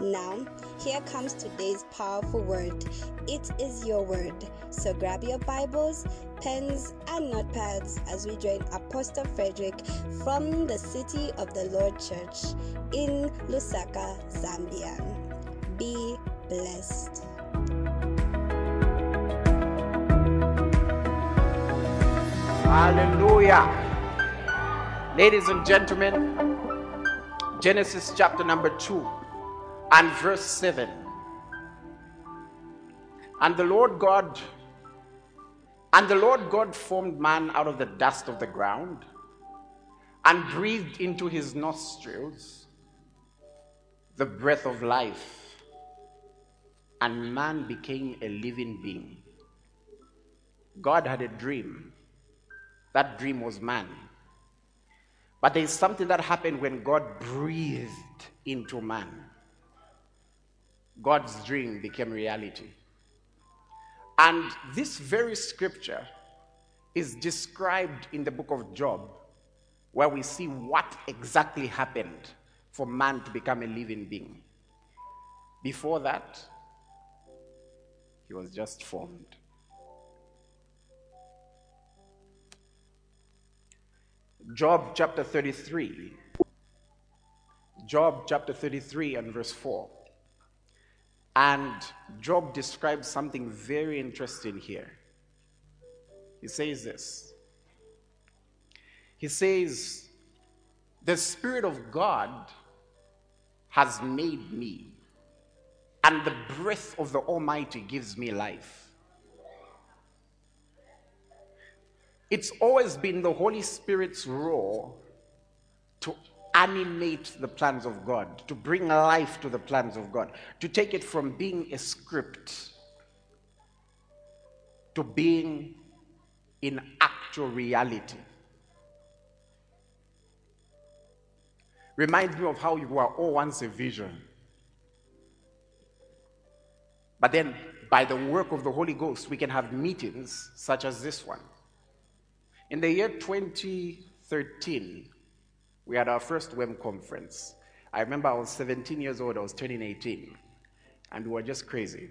Now, here comes today's powerful word. It is your word. So grab your Bibles, pens, and notepads as we join Apostle Frederick from the City of the Lord Church in Lusaka, Zambia. Be blessed. Hallelujah. Ladies and gentlemen, Genesis chapter number 2 and verse 7. And the Lord God and the Lord God formed man out of the dust of the ground and breathed into his nostrils the breath of life and man became a living being. God had a dream. That dream was man. But there is something that happened when God breathed into man. God's dream became reality. And this very scripture is described in the book of Job, where we see what exactly happened for man to become a living being. Before that, he was just formed. Job chapter 33. Job chapter 33 and verse 4. And Job describes something very interesting here. He says this He says, The Spirit of God has made me, and the breath of the Almighty gives me life. It's always been the Holy Spirit's role animate the plans of God, to bring life to the plans of God, to take it from being a script to being in actual reality. Reminds me of how you were all once a vision. But then, by the work of the Holy Ghost, we can have meetings such as this one. In the year 2013, we had our first WEM conference. I remember I was 17 years old, I was turning 18, and we were just crazy.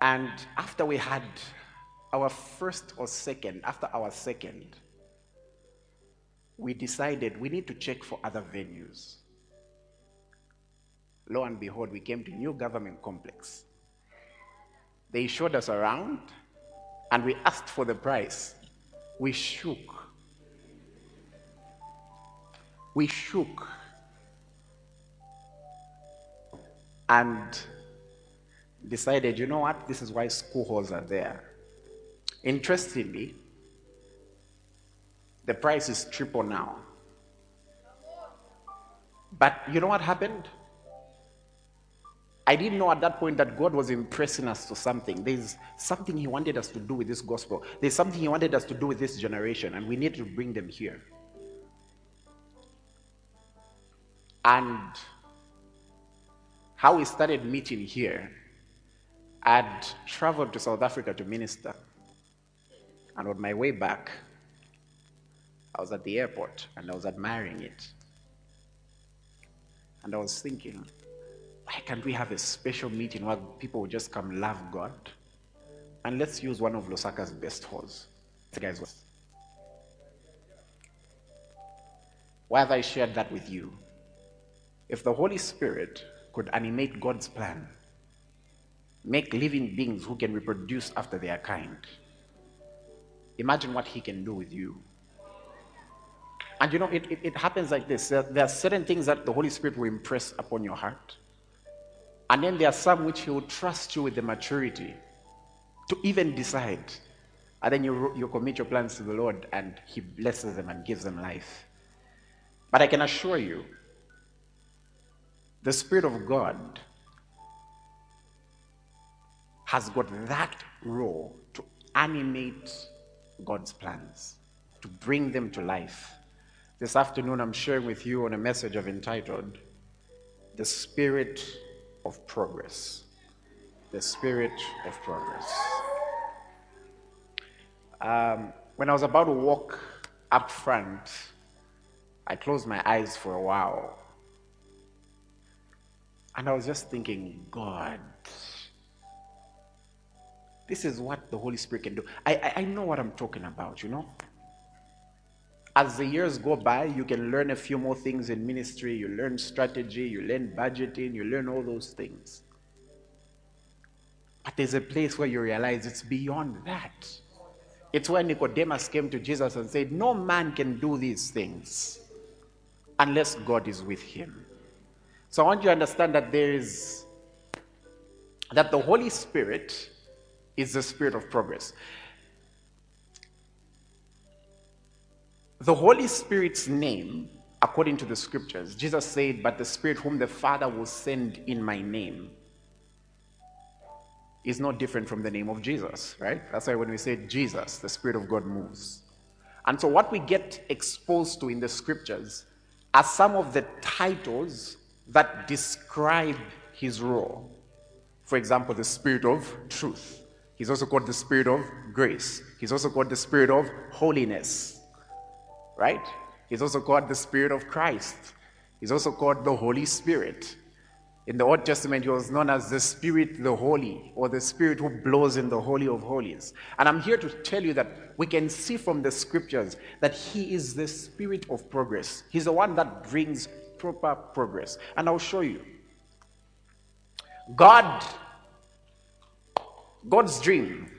And after we had our first or second, after our second, we decided we need to check for other venues. Lo and behold, we came to New Government Complex. They showed us around and we asked for the price. We shook we shook and decided, you know what, this is why school halls are there. Interestingly, the price is triple now. But you know what happened? I didn't know at that point that God was impressing us to something. There's something He wanted us to do with this gospel. There's something He wanted us to do with this generation, and we need to bring them here. And how we started meeting here, I'd traveled to South Africa to minister. And on my way back, I was at the airport and I was admiring it. And I was thinking, why can't we have a special meeting where people will just come love God? And let's use one of Lusaka's best halls. The guys, why have I shared that with you? If the Holy Spirit could animate God's plan, make living beings who can reproduce after their kind, imagine what He can do with you. And you know, it, it, it happens like this there, there are certain things that the Holy Spirit will impress upon your heart. And then there are some which He will trust you with the maturity to even decide. And then you, you commit your plans to the Lord and He blesses them and gives them life. But I can assure you, the Spirit of God has got that role to animate God's plans, to bring them to life. This afternoon, I'm sharing with you on a message I've entitled The Spirit of Progress. The Spirit of Progress. Um, when I was about to walk up front, I closed my eyes for a while. And I was just thinking, God, this is what the Holy Spirit can do. I, I, I, know what I'm talking about, you know. As the years go by, you can learn a few more things in ministry. You learn strategy, you learn budgeting, you learn all those things. But there's a place where you realize it's beyond that. It's where Nicodemus came to Jesus and said, No man can do these things unless God is with him. So I want you to understand that there is, that the Holy Spirit is the spirit of progress. The Holy Spirit's name, according to the scriptures, Jesus said, But the Spirit whom the Father will send in my name is not different from the name of Jesus, right? That's why when we say Jesus, the Spirit of God moves. And so, what we get exposed to in the scriptures are some of the titles that describe his role. For example, the Spirit of truth. He's also called the Spirit of grace. He's also called the Spirit of holiness. Right? He's also called the Spirit of Christ. He's also called the Holy Spirit. In the Old Testament, he was known as the Spirit, the Holy, or the Spirit who blows in the Holy of Holies. And I'm here to tell you that we can see from the scriptures that he is the Spirit of progress. He's the one that brings proper progress. And I'll show you. God God's dream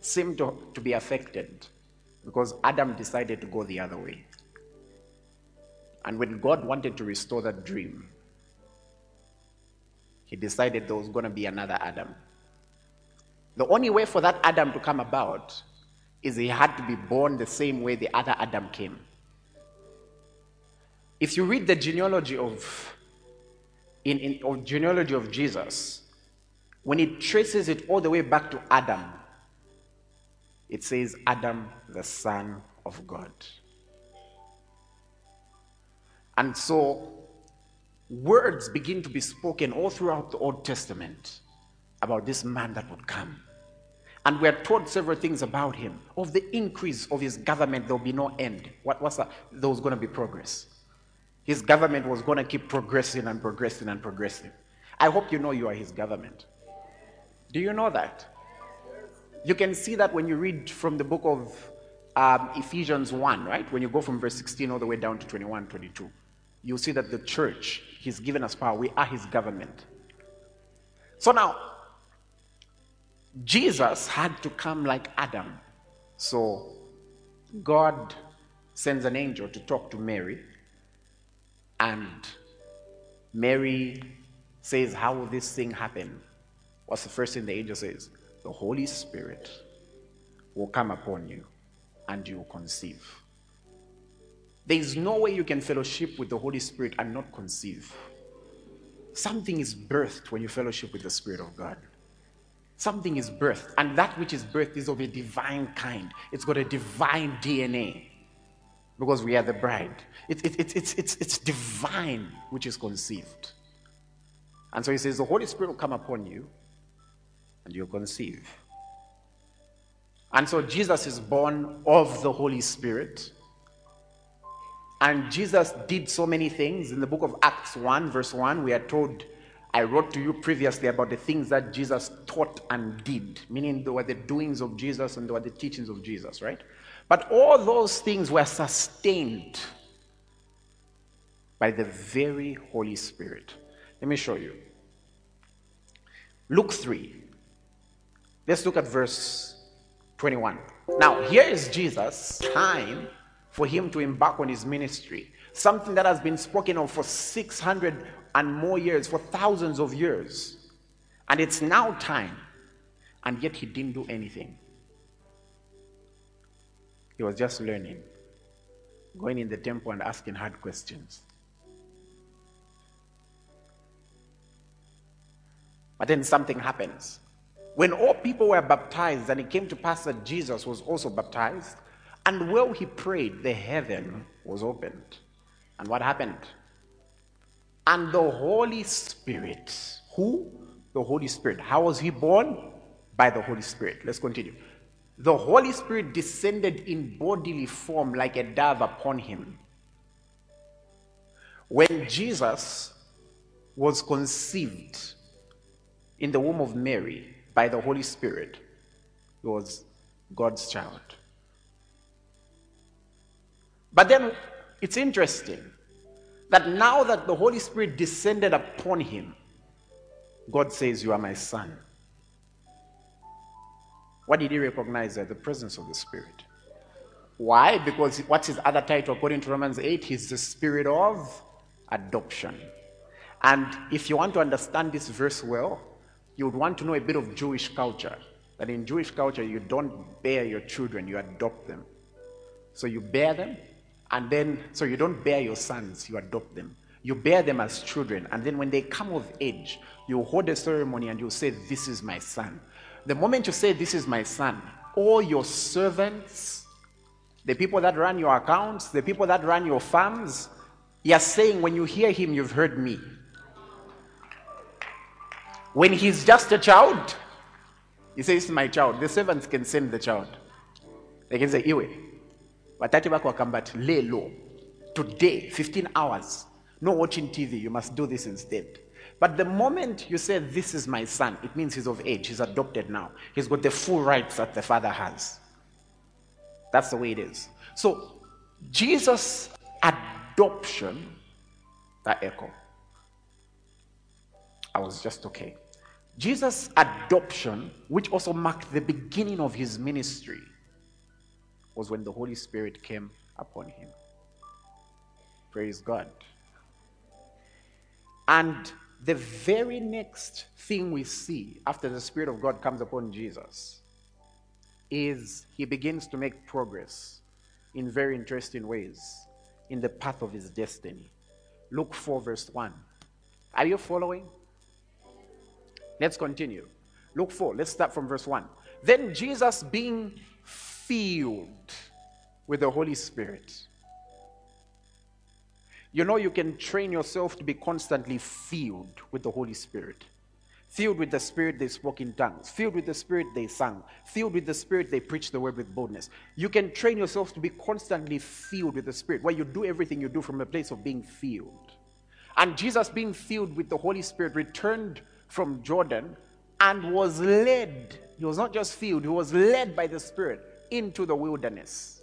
seemed to, to be affected because Adam decided to go the other way. And when God wanted to restore that dream, he decided there was going to be another Adam. The only way for that Adam to come about is he had to be born the same way the other Adam came. If you read the genealogy of in, in genealogy of Jesus, when it traces it all the way back to Adam, it says Adam, the son of God. And so, words begin to be spoken all throughout the Old Testament about this man that would come. And we're told several things about him. Of the increase of his government, there'll be no end. What was that? There was going to be progress. His government was going to keep progressing and progressing and progressing. I hope you know you are his government. Do you know that? You can see that when you read from the book of um, Ephesians 1, right? When you go from verse 16 all the way down to 21, 22, you'll see that the church, he's given us power. We are his government. So now, Jesus had to come like Adam. So God sends an angel to talk to Mary and Mary says, How will this thing happen? What's the first thing the angel says? The Holy Spirit will come upon you and you will conceive. There is no way you can fellowship with the Holy Spirit and not conceive. Something is birthed when you fellowship with the Spirit of God. Something is birthed, and that which is birthed is of a divine kind. It's got a divine DNA because we are the bride. It, it, it, it's, it's, it's divine which is conceived. And so he says, The Holy Spirit will come upon you and you'll conceive. And so Jesus is born of the Holy Spirit. And Jesus did so many things. In the book of Acts 1, verse 1, we are told, I wrote to you previously about the things that Jesus taught and did, meaning there were the doings of Jesus and there were the teachings of Jesus, right? But all those things were sustained by the very Holy Spirit. Let me show you. Luke 3. Let's look at verse 21. Now, here is Jesus' time for him to embark on his ministry. Something that has been spoken of for 600 and more years, for thousands of years. And it's now time. And yet he didn't do anything. He was just learning, going in the temple and asking hard questions. But then something happens. When all people were baptized, and it came to pass that Jesus was also baptized, and while he prayed, the heaven was opened. And what happened? And the Holy Spirit, who? The Holy Spirit. How was he born? By the Holy Spirit. Let's continue. The Holy Spirit descended in bodily form like a dove upon him. When Jesus was conceived in the womb of Mary, by the Holy Spirit he was God's child. But then it's interesting that now that the Holy Spirit descended upon him, God says, You are my son. What did he recognize there? The presence of the Spirit. Why? Because what's his other title according to Romans 8? He's the Spirit of adoption. And if you want to understand this verse well, you would want to know a bit of Jewish culture. That in Jewish culture, you don't bear your children, you adopt them. So you bear them, and then, so you don't bear your sons, you adopt them. You bear them as children, and then when they come of age, you hold a ceremony and you say, This is my son. The moment you say, This is my son, all your servants, the people that run your accounts, the people that run your farms, you're saying, When you hear him, you've heard me. When he's just a child, he says, My child. The servants can send the child. They can say, Iwe, watati bako lay low. today 15 hours no watching tv you must do this instead but the moment you say this is my son it means he's of age he's adopted now. He's got the full rights that the father has. That's the way it is. So jesus adoption that echo. I was just okay. Jesus' adoption, which also marked the beginning of his ministry, was when the Holy Spirit came upon him. Praise God. And the very next thing we see after the Spirit of God comes upon Jesus is he begins to make progress in very interesting ways in the path of his destiny. Luke 4, verse 1. Are you following? Let's continue. Luke 4, let's start from verse 1. Then Jesus, being filled with the Holy Spirit. You know, you can train yourself to be constantly filled with the Holy Spirit. Filled with the Spirit, they spoke in tongues. Filled with the Spirit, they sang. Filled with the Spirit, they preached the word with boldness. You can train yourself to be constantly filled with the Spirit, where you do everything you do from a place of being filled. And Jesus, being filled with the Holy Spirit, returned from Jordan and was led. He was not just filled, he was led by the Spirit into the wilderness.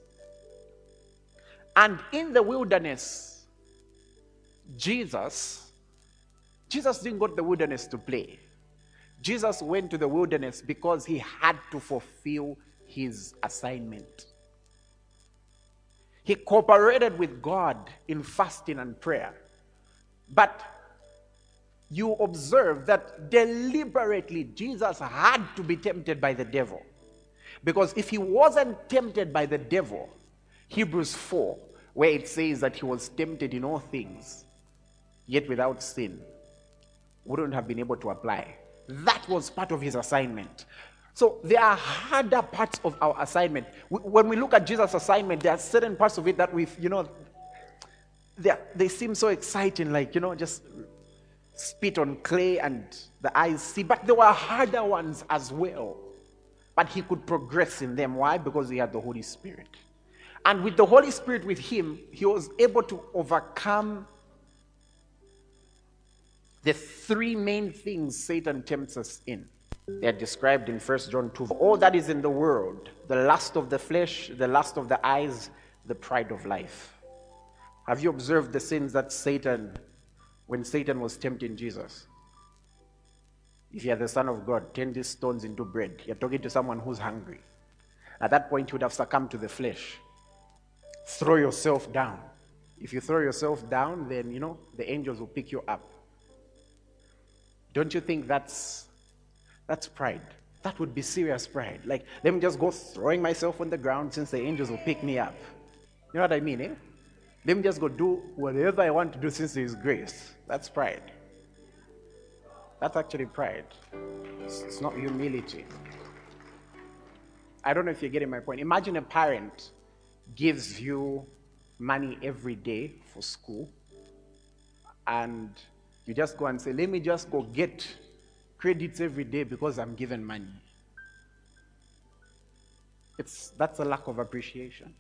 And in the wilderness, Jesus, Jesus didn't go to the wilderness to play. Jesus went to the wilderness because he had to fulfill his assignment. He cooperated with God in fasting and prayer. But you observe that deliberately Jesus had to be tempted by the devil. Because if he wasn't tempted by the devil, Hebrews 4, where it says that he was tempted in all things, yet without sin, wouldn't have been able to apply. That was part of his assignment. So there are harder parts of our assignment. When we look at Jesus' assignment, there are certain parts of it that we, you know, they, they seem so exciting, like, you know, just spit on clay and the eyes see. But there were harder ones as well. But he could progress in them. Why? Because he had the Holy Spirit. And with the Holy Spirit with him, he was able to overcome the three main things Satan tempts us in. They are described in 1 John 2. All that is in the world the lust of the flesh, the lust of the eyes, the pride of life. Have you observed the sins that Satan when Satan was tempting Jesus. If you are the Son of God, turn these stones into bread. You're talking to someone who's hungry. At that point, you would have succumbed to the flesh. Throw yourself down. If you throw yourself down, then, you know, the angels will pick you up. Don't you think that's, that's pride? That would be serious pride. Like, let me just go throwing myself on the ground since the angels will pick me up. You know what I mean, eh? Let me just go do whatever I want to do since there is grace. That's pride. That's actually pride. It's not humility. I don't know if you're getting my point. Imagine a parent gives you money every day for school, and you just go and say, Let me just go get credits every day because I'm given money. It's, that's a lack of appreciation.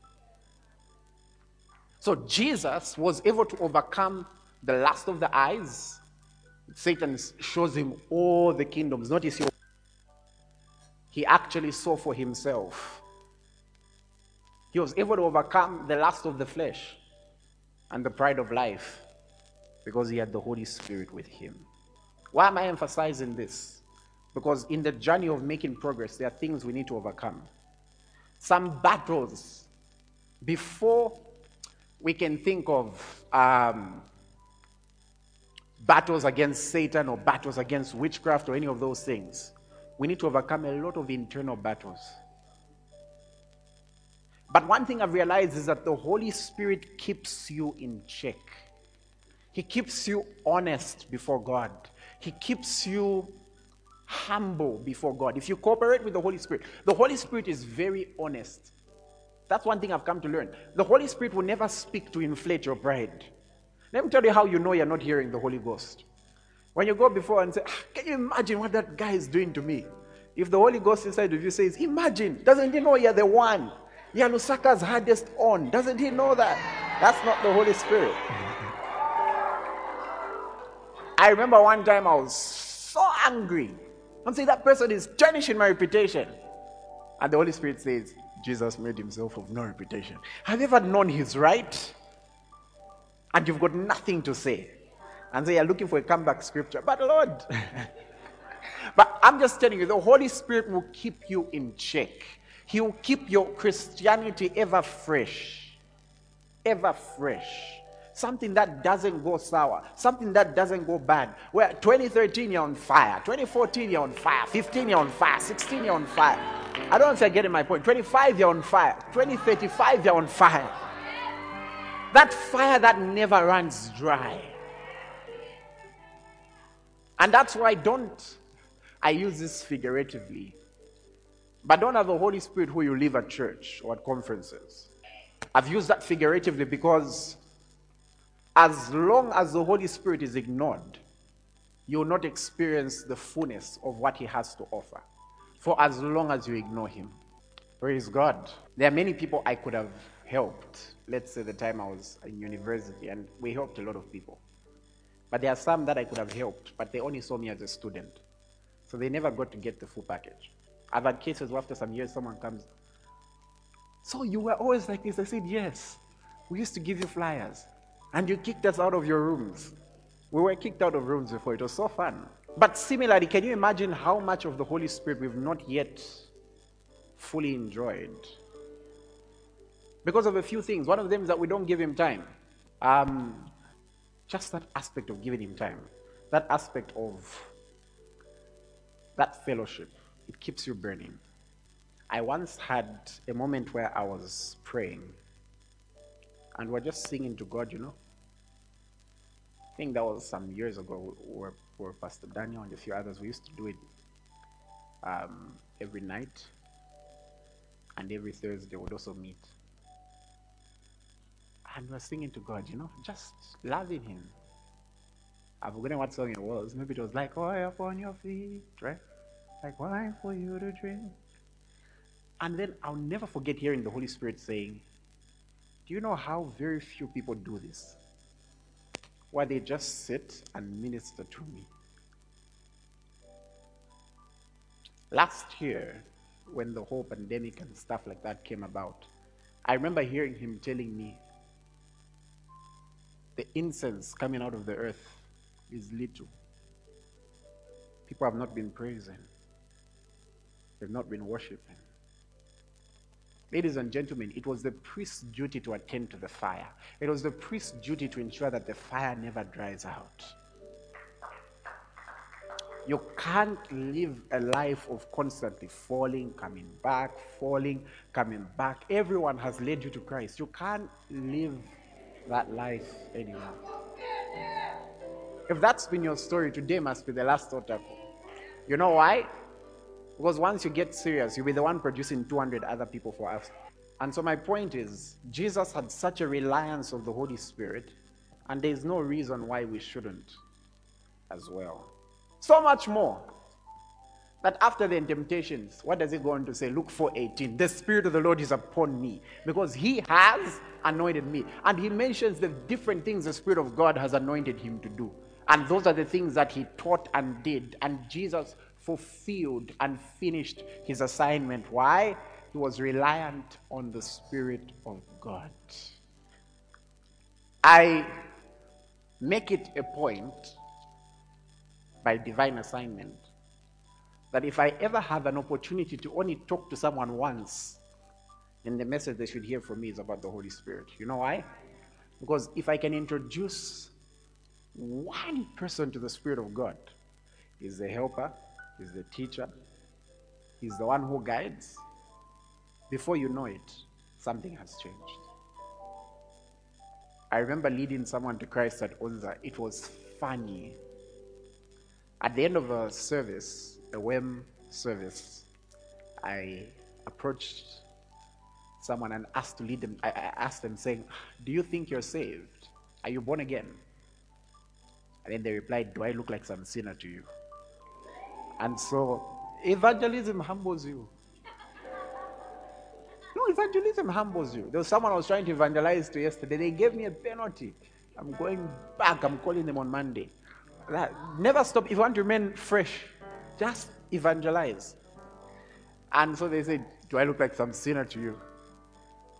So Jesus was able to overcome the lust of the eyes. Satan shows him all the kingdoms. Notice he, he actually saw for himself. He was able to overcome the lust of the flesh and the pride of life because he had the Holy Spirit with him. Why am I emphasizing this? Because in the journey of making progress, there are things we need to overcome. Some battles before we can think of um, battles against Satan or battles against witchcraft or any of those things. We need to overcome a lot of internal battles. But one thing I've realized is that the Holy Spirit keeps you in check. He keeps you honest before God. He keeps you humble before God. If you cooperate with the Holy Spirit, the Holy Spirit is very honest. That's one thing I've come to learn. The Holy Spirit will never speak to inflate your pride. Let me tell you how you know you're not hearing the Holy Ghost. When you go before and say, ah, Can you imagine what that guy is doing to me? If the Holy Ghost inside of you says, Imagine, doesn't he know you're the one? You're Lusaka's hardest on. Doesn't he know that? That's not the Holy Spirit. I remember one time I was so angry. I'm saying that person is tarnishing my reputation. And the Holy Spirit says, Jesus made himself of no reputation. Have you ever known he's right? And you've got nothing to say. And so you're looking for a comeback scripture. But Lord, but I'm just telling you, the Holy Spirit will keep you in check. He will keep your Christianity ever fresh. Ever fresh. Something that doesn't go sour. Something that doesn't go bad. Where 2013 you're on fire. 2014 you're on fire. 15 you're on fire. 16 you're on fire. I don't know if you're getting my point. 25, you're on fire. 2035, you're on fire. That fire that never runs dry. And that's why I don't, I use this figuratively, but don't have the Holy Spirit who you live at church or at conferences. I've used that figuratively because as long as the Holy Spirit is ignored, you will not experience the fullness of what He has to offer for as long as you ignore him. Praise God. There are many people I could have helped. Let's say the time I was in university, and we helped a lot of people. But there are some that I could have helped, but they only saw me as a student. So they never got to get the full package. I've had cases where after some years someone comes, So you were always like this? I said, Yes. We used to give you flyers, and you kicked us out of your rooms. We were kicked out of rooms before. It was so fun. But similarly, can you imagine how much of the Holy Spirit we've not yet fully enjoyed? Because of a few things. One of them is that we don't give Him time. Um, just that aspect of giving Him time, that aspect of that fellowship, it keeps you burning. I once had a moment where I was praying and we're just singing to God, you know. I think that was some years ago. We were Pastor Daniel and a few others. We used to do it um, every night, and every Thursday would also meet. And we're singing to God, you know, just loving Him. I've forgotten what song it was. Maybe it was like oil upon your feet, right? Like wine for you to drink. And then I'll never forget hearing the Holy Spirit saying, Do you know how very few people do this? Where they just sit and minister to me. Last year, when the whole pandemic and stuff like that came about, I remember hearing him telling me the incense coming out of the earth is little. People have not been praising, they've not been worshiping. Ladies and gentlemen, it was the priest's duty to attend to the fire. It was the priest's duty to ensure that the fire never dries out. You can't live a life of constantly falling, coming back, falling, coming back. Everyone has led you to Christ. You can't live that life anymore. If that's been your story, today must be the last altar You know why? Because once you get serious, you'll be the one producing 200 other people for us. And so my point is, Jesus had such a reliance of the Holy Spirit, and there's no reason why we shouldn't as well. So much more that after the temptations, what does it go on to say? Luke 4:18. The Spirit of the Lord is upon me because He has anointed me. And he mentions the different things the Spirit of God has anointed him to do. And those are the things that he taught and did. And Jesus fulfilled and finished his assignment. Why? He was reliant on the Spirit of God. I make it a point by divine assignment that if I ever have an opportunity to only talk to someone once, then the message they should hear from me is about the Holy Spirit. You know why? Because if I can introduce one person to the Spirit of God, He's the helper, He's the teacher, He's the one who guides. Before you know it, something has changed. I remember leading someone to Christ at Onza. It was funny. At the end of a service, a WEM service, I approached someone and asked to lead them. I, asked them, saying, Do you think you're saved? Are you born again? And then they replied, Do I look like some sinner to you? And so evangelism humbles you. No, evangelism humbles you. There was someone I was trying to evangelize to yesterday. They gave me a penalty. I'm going back. I'm calling them on Monday. That, never stop. If you want to remain fresh, just evangelize. And so they said, Do I look like some sinner to you?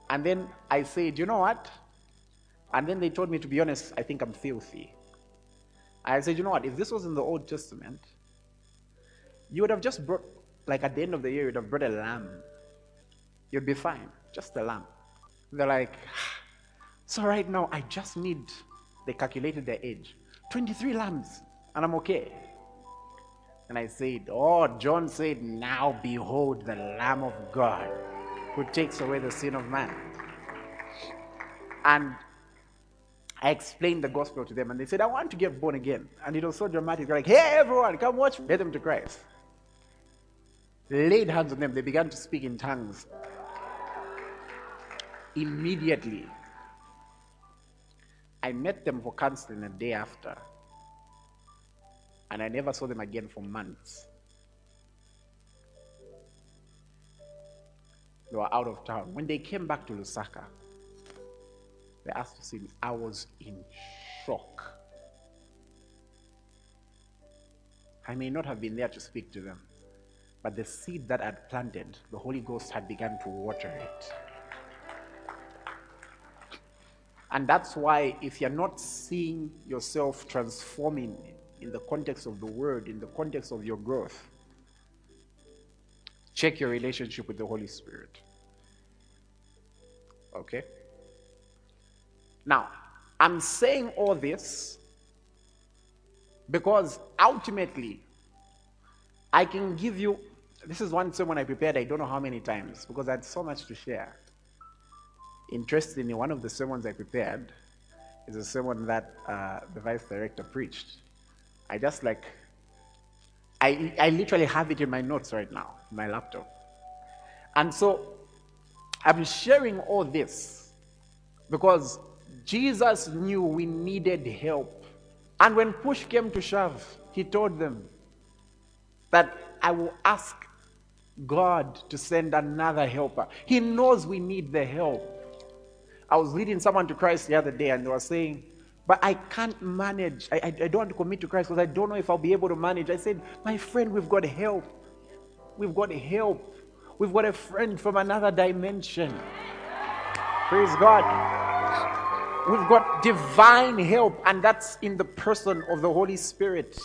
And then I said, You know what? And then they told me, To be honest, I think I'm filthy. I said, You know what? If this was in the Old Testament, you would have just brought, like at the end of the year, you'd have brought a lamb. You'd be fine. Just a lamb. They're like, So right now, I just need, they calculated their age 23 lambs, and I'm okay. And I said, Oh, John said, Now behold the Lamb of God who takes away the sin of man. And I explained the gospel to them, and they said, I want to get born again. And it was so dramatic. They're like, Hey, everyone, come watch me. Led them to Christ. Laid hands on them. They began to speak in tongues. Immediately, I met them for counseling a day after and I never saw them again for months. They were out of town. When they came back to Lusaka, they asked to see me. I was in shock. I may not have been there to speak to them, but the seed that I'd planted, the Holy Ghost had begun to water it. And that's why, if you're not seeing yourself transforming in the context of the word, in the context of your growth, check your relationship with the Holy Spirit. Okay? Now, I'm saying all this because ultimately, I can give you. This is one sermon I prepared, I don't know how many times, because I had so much to share. Interestingly, one of the sermons I prepared is a sermon that uh, the vice director preached. I just like, I, I literally have it in my notes right now, my laptop. And so I'm sharing all this because Jesus knew we needed help. And when push came to shove, he told them that I will ask God to send another helper. He knows we need the help. I was leading someone to Christ the other day, and they were saying, but I can't manage. I, I, I don't want to commit to Christ because I don't know if I'll be able to manage. I said, My friend, we've got help. We've got help. We've got a friend from another dimension. Praise God. We've got divine help, and that's in the person of the Holy Spirit.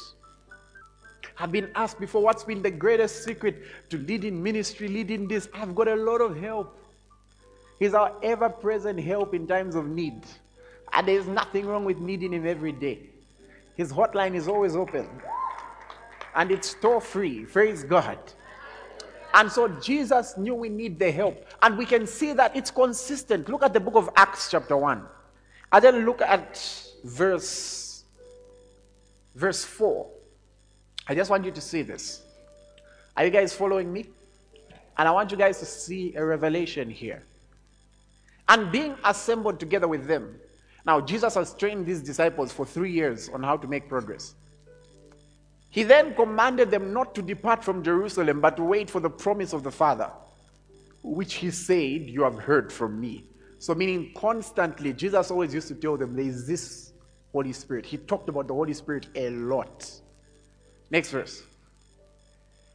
I've been asked before, what's been the greatest secret to leading ministry, leading this? I've got a lot of help. He's our ever present help in times of need. And there's nothing wrong with needing Him every day. His hotline is always open. And it's toll free. Praise God. And so Jesus knew we need the help. And we can see that it's consistent. Look at the book of Acts, chapter 1. And then look at verse, verse 4. I just want you to see this. Are you guys following me? And I want you guys to see a revelation here. And being assembled together with them. Now, Jesus has trained these disciples for three years on how to make progress. He then commanded them not to depart from Jerusalem, but to wait for the promise of the Father, which he said, You have heard from me. So, meaning constantly, Jesus always used to tell them there is this Holy Spirit. He talked about the Holy Spirit a lot. Next verse.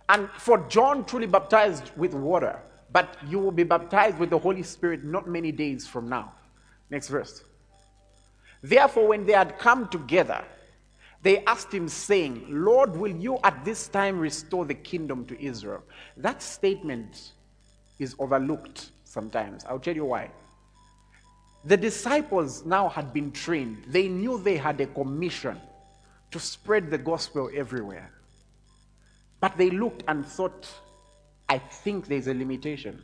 And for John truly baptized with water, but you will be baptized with the Holy Spirit not many days from now. Next verse. Therefore, when they had come together, they asked him, saying, Lord, will you at this time restore the kingdom to Israel? That statement is overlooked sometimes. I'll tell you why. The disciples now had been trained, they knew they had a commission to spread the gospel everywhere. But they looked and thought, I think there's a limitation.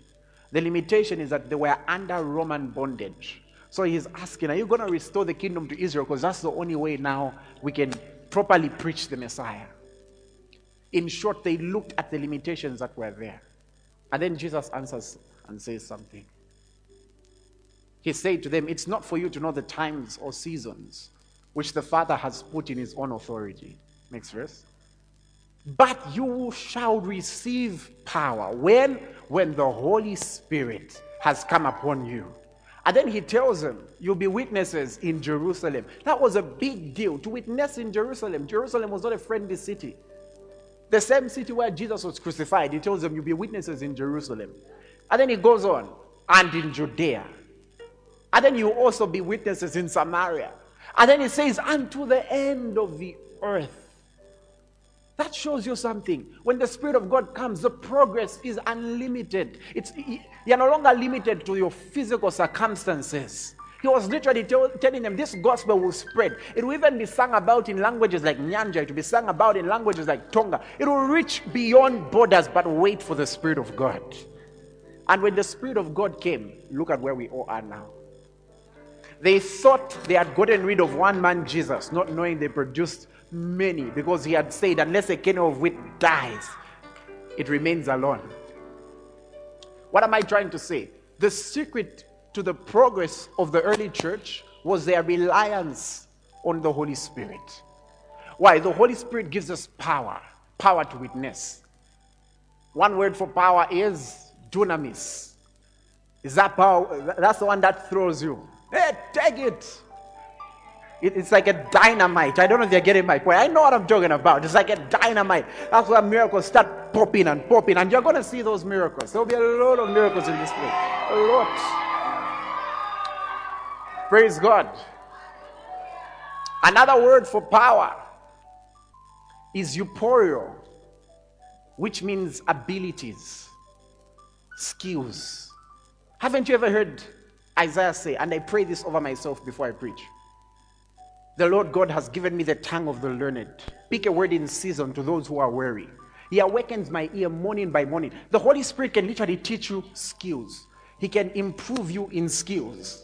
The limitation is that they were under Roman bondage. So he's asking, Are you going to restore the kingdom to Israel? Because that's the only way now we can properly preach the Messiah. In short, they looked at the limitations that were there. And then Jesus answers and says something. He said to them, It's not for you to know the times or seasons which the Father has put in his own authority. Next verse. But you shall receive power. When? When the Holy Spirit has come upon you. And then he tells them, You'll be witnesses in Jerusalem. That was a big deal to witness in Jerusalem. Jerusalem was not a friendly city. The same city where Jesus was crucified, he tells them, You'll be witnesses in Jerusalem. And then he goes on, and in Judea. And then you'll also be witnesses in Samaria. And then it says, Unto the end of the earth. That shows you something. When the Spirit of God comes, the progress is unlimited. It's, you're no longer limited to your physical circumstances. He was literally tell, telling them this gospel will spread. It will even be sung about in languages like Nyanja. It will be sung about in languages like Tonga. It will reach beyond borders, but wait for the Spirit of God. And when the Spirit of God came, look at where we all are now. They thought they had gotten rid of one man, Jesus, not knowing they produced many because he had said, unless a kernel of wheat dies, it remains alone. What am I trying to say? The secret to the progress of the early church was their reliance on the Holy Spirit. Why? The Holy Spirit gives us power, power to witness. One word for power is dunamis. Is that power? That's the one that throws you. Hey, take it. It, it's like a dynamite. I don't know if you're getting my point. I know what I'm talking about. It's like a dynamite. That's where miracles start popping and popping. And you're going to see those miracles. There'll be a lot of miracles in this place. A lot. Praise God. Another word for power is euporio, which means abilities, skills. Haven't you ever heard Isaiah say, and I pray this over myself before I preach? The Lord God has given me the tongue of the learned. Speak a word in season to those who are weary. He awakens my ear morning by morning. The Holy Spirit can literally teach you skills, He can improve you in skills.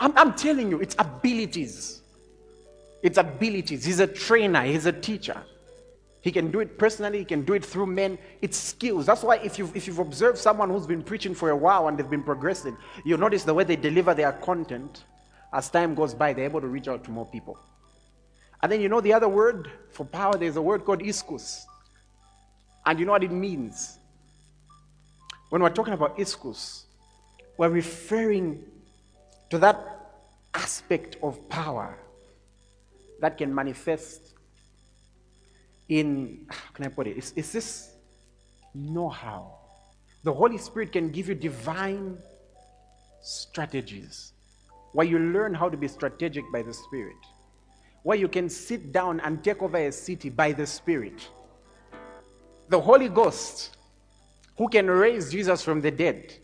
I'm, I'm telling you, it's abilities. It's abilities. He's a trainer, He's a teacher. He can do it personally, he can do it through men. It's skills. That's why if you've, if you've observed someone who's been preaching for a while and they've been progressing, you'll notice the way they deliver their content as time goes by, they're able to reach out to more people. And then you know the other word for power, there's a word called iskus. And you know what it means? When we're talking about iskus, we're referring to that aspect of power that can manifest in, how can I put it? It's, it's this know how. The Holy Spirit can give you divine strategies where you learn how to be strategic by the Spirit, where you can sit down and take over a city by the Spirit. The Holy Ghost, who can raise Jesus from the dead,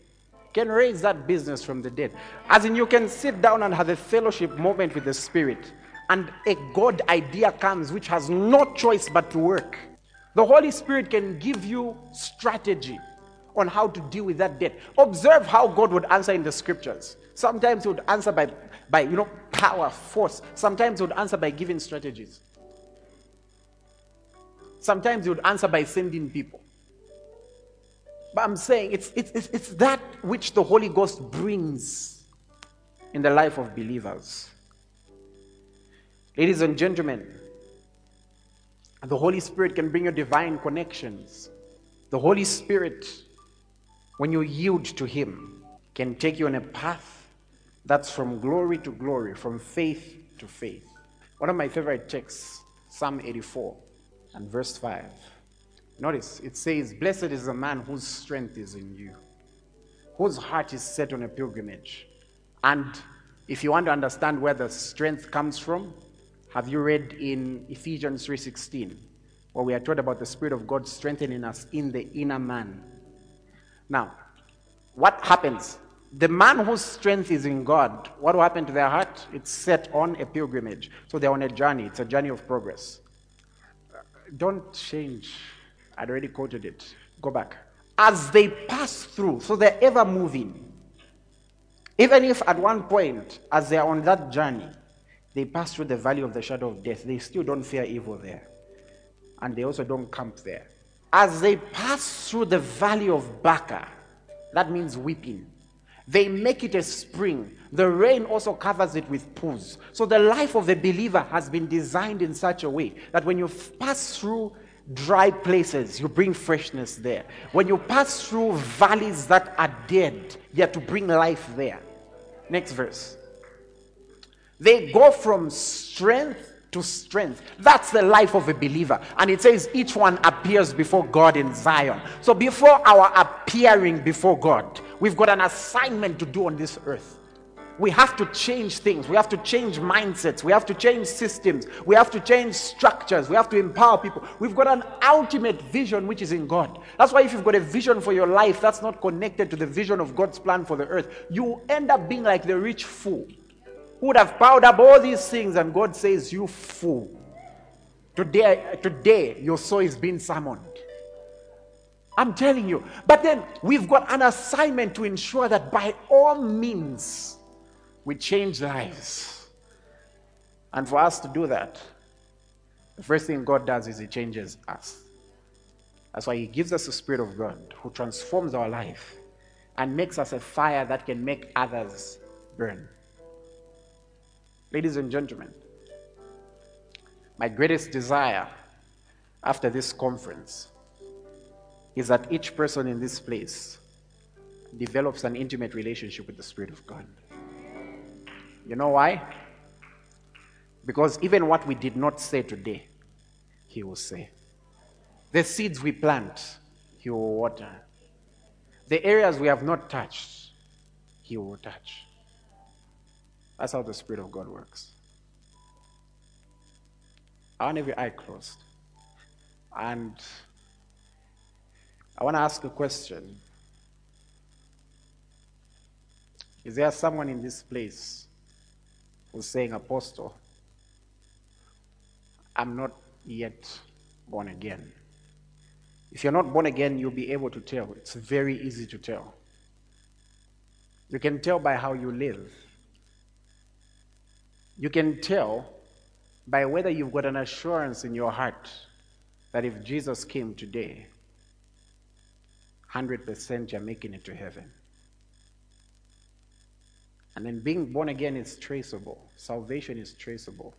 can raise that business from the dead. As in, you can sit down and have a fellowship moment with the Spirit, and a God idea comes which has no choice but to work. The Holy Spirit can give you strategy on how to deal with that debt. Observe how God would answer in the scriptures. Sometimes He would answer by, by you know, power, force. Sometimes He would answer by giving strategies. Sometimes He would answer by sending people. But I'm saying it's, it's, it's, it's that which the Holy Ghost brings in the life of believers. Ladies and gentlemen, the Holy Spirit can bring you divine connections. The Holy Spirit, when you yield to Him, can take you on a path that's from glory to glory, from faith to faith. One of my favorite texts, Psalm 84 and verse 5. Notice it says, Blessed is the man whose strength is in you, whose heart is set on a pilgrimage. And if you want to understand where the strength comes from, have you read in Ephesians 3:16, where we are taught about the Spirit of God strengthening us in the inner man? Now, what happens? The man whose strength is in God, what will happen to their heart? It's set on a pilgrimage. So they're on a journey. It's a journey of progress. Don't change I'd already quoted it. Go back. As they pass through, so they're ever moving. Even if at one point, as they're on that journey, they pass through the valley of the shadow of death, they still don't fear evil there. And they also don't camp there. As they pass through the valley of Baca, that means weeping. They make it a spring. The rain also covers it with pools. So the life of the believer has been designed in such a way that when you pass through dry places, you bring freshness there. When you pass through valleys that are dead, you have to bring life there. Next verse. They go from strength to strength. That's the life of a believer. And it says each one appears before God in Zion. So before our appearing before God, we've got an assignment to do on this earth we have to change things. We have to change mindsets. We have to change systems. We have to change structures. We have to empower people. We've got an ultimate vision which is in God. That's why if you've got a vision for your life that's not connected to the vision of God's plan for the earth, you end up being like the rich fool would have piled up all these things and God says, You fool. Today, today your soul is being summoned. I'm telling you. But then we've got an assignment to ensure that by all means, we change lives. And for us to do that, the first thing God does is He changes us. That's why He gives us the Spirit of God who transforms our life and makes us a fire that can make others burn. Ladies and gentlemen, my greatest desire after this conference is that each person in this place develops an intimate relationship with the Spirit of God. You know why? Because even what we did not say today, He will say. The seeds we plant, He will water. The areas we have not touched, He will touch. That's how the Spirit of God works. I want every eye closed. And I want to ask a question. Is there someone in this place who's saying, Apostle, I'm not yet born again. If you're not born again, you'll be able to tell. It's very easy to tell. You can tell by how you live. You can tell by whether you've got an assurance in your heart that if Jesus came today, 100% you're making it to heaven. And then being born again is traceable. Salvation is traceable.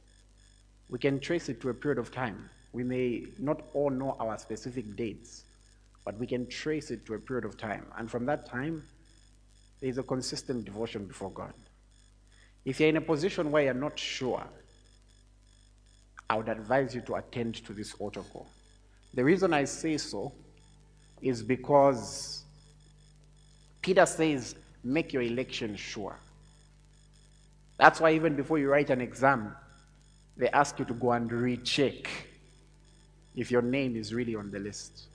We can trace it to a period of time. We may not all know our specific dates, but we can trace it to a period of time. And from that time, there is a consistent devotion before God. If you're in a position where you're not sure, I would advise you to attend to this altar call. The reason I say so is because Peter says, make your election sure. That's why even before you write an exam, they ask you to go and recheck if your name is really on the list.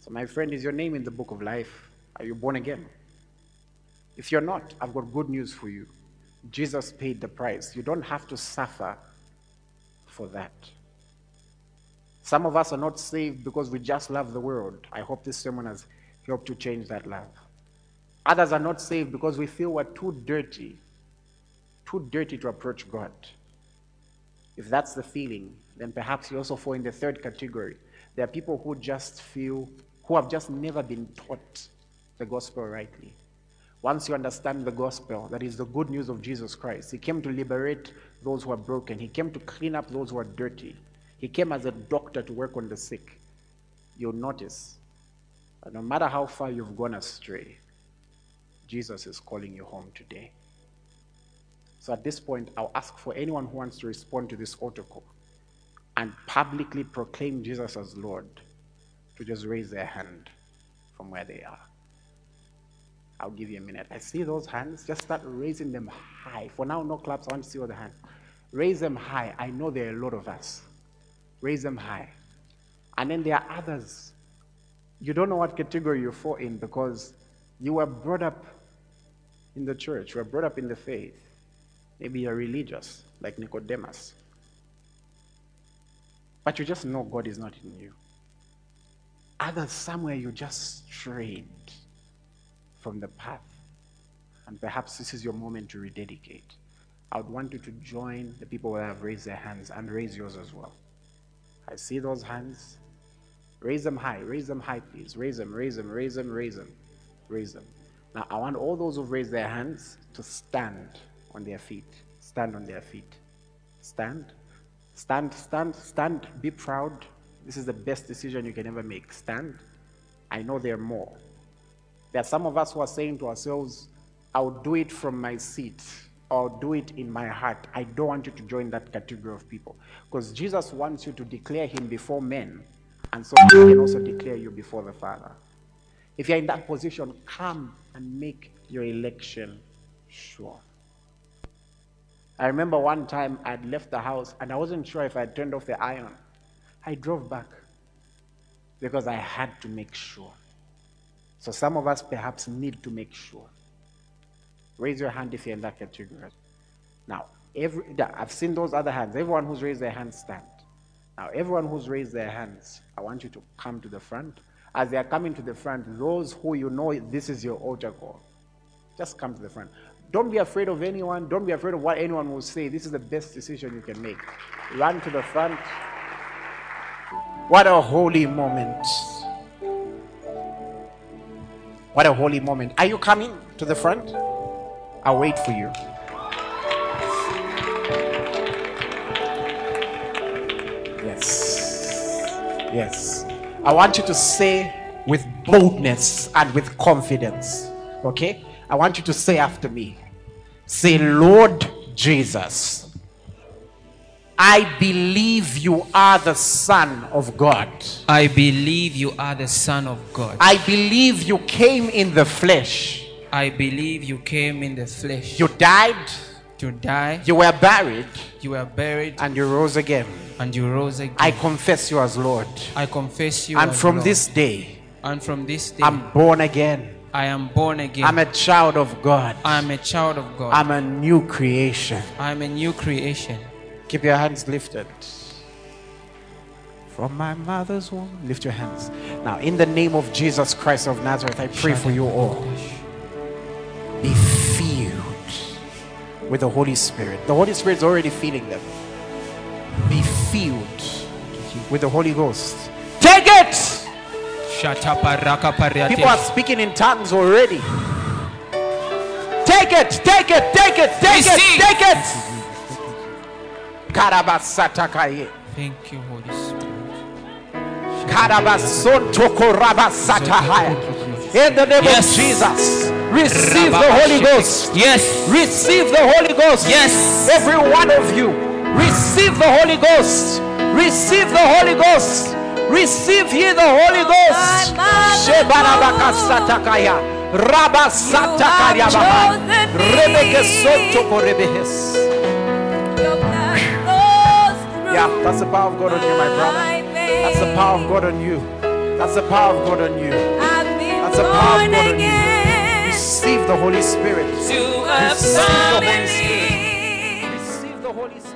So, my friend, is your name in the book of life? Are you born again? If you're not, I've got good news for you. Jesus paid the price. You don't have to suffer for that. Some of us are not saved because we just love the world. I hope this sermon has helped to change that love. Others are not saved because we feel we're too dirty, too dirty to approach God. If that's the feeling, then perhaps you also fall in the third category. There are people who just feel, who have just never been taught the gospel rightly. Once you understand the gospel, that is the good news of Jesus Christ, He came to liberate those who are broken, He came to clean up those who are dirty, He came as a doctor to work on the sick. You'll notice that no matter how far you've gone astray, Jesus is calling you home today. So at this point, I'll ask for anyone who wants to respond to this article and publicly proclaim Jesus as Lord to just raise their hand from where they are. I'll give you a minute. I see those hands. Just start raising them high. For now, no claps. I want to see all the hands. Raise them high. I know there are a lot of us. Raise them high. And then there are others. You don't know what category you fall in because you were brought up in the church, you were brought up in the faith. Maybe you're religious, like Nicodemus. But you just know God is not in you. Others, somewhere you just strayed from the path. And perhaps this is your moment to rededicate. I would want you to join the people that have raised their hands and raise yours as well. I see those hands. Raise them high. Raise them high, please. Raise them, raise them, raise them, raise them. Raise them. Now, I want all those who've raised their hands to stand on their feet. Stand on their feet. Stand. Stand, stand, stand. Be proud. This is the best decision you can ever make. Stand. I know there are more. There are some of us who are saying to ourselves, I'll do it from my seat or do it in my heart. I don't want you to join that category of people. Because Jesus wants you to declare him before men, and so he can also declare you before the Father. If you're in that position, come and make your election sure. I remember one time I'd left the house and I wasn't sure if I'd turned off the iron. I drove back because I had to make sure. So some of us perhaps need to make sure. Raise your hand if you're in that category. Now, every, I've seen those other hands. Everyone who's raised their hand stand. Now, everyone who's raised their hands, I want you to come to the front. As they are coming to the front, those who you know this is your altar call, just come to the front. Don't be afraid of anyone. Don't be afraid of what anyone will say. This is the best decision you can make. Run to the front. What a holy moment. What a holy moment. Are you coming to the front? I'll wait for you. Yes. Yes. I want you to say with boldness and with confidence. Okay? I want you to say after me. Say, Lord Jesus. I believe you are the Son of God. I believe you are the Son of God. I believe you came in the flesh. I believe you came in the flesh. You died, to die. you were buried, You were buried and you rose again. and you rose again. I confess you as Lord. I confess you. And as from Lord. this day, and from this day, I'm born again. I am born again. I'm a child of God. I am a child of God. I'm a new creation. I am a new creation. Keep your hands lifted. From my mother's womb, lift your hands. Now, in the name of Jesus Christ of Nazareth, I pray for you all. Be filled with the Holy Spirit. The Holy Spirit is already filling them. Be filled with the Holy Ghost. Take it! People are speaking in tongues already. Take it, take it, take it, take it, take it. Karabasatakaye. Thank you, Holy Spirit. Karabasontokorabasatahaya. In the name Yes. of Jesus, receive the Holy Ghost. Yes. Receive the Holy Ghost. Yes. Every one of you, receive the Holy Ghost. Receive the Holy Ghost. Receive ye the Holy Ghost. Shebarabakasatakaya. Rabasatakaryababa. Rebekesotokorebehes. Yeah, that's the power of God on you, my brother. That's the power of God on you. That's the power of God on you. That's the power of God on you. Receive the Holy Spirit. Receive the Holy. Spirit. Receive the Holy Spirit.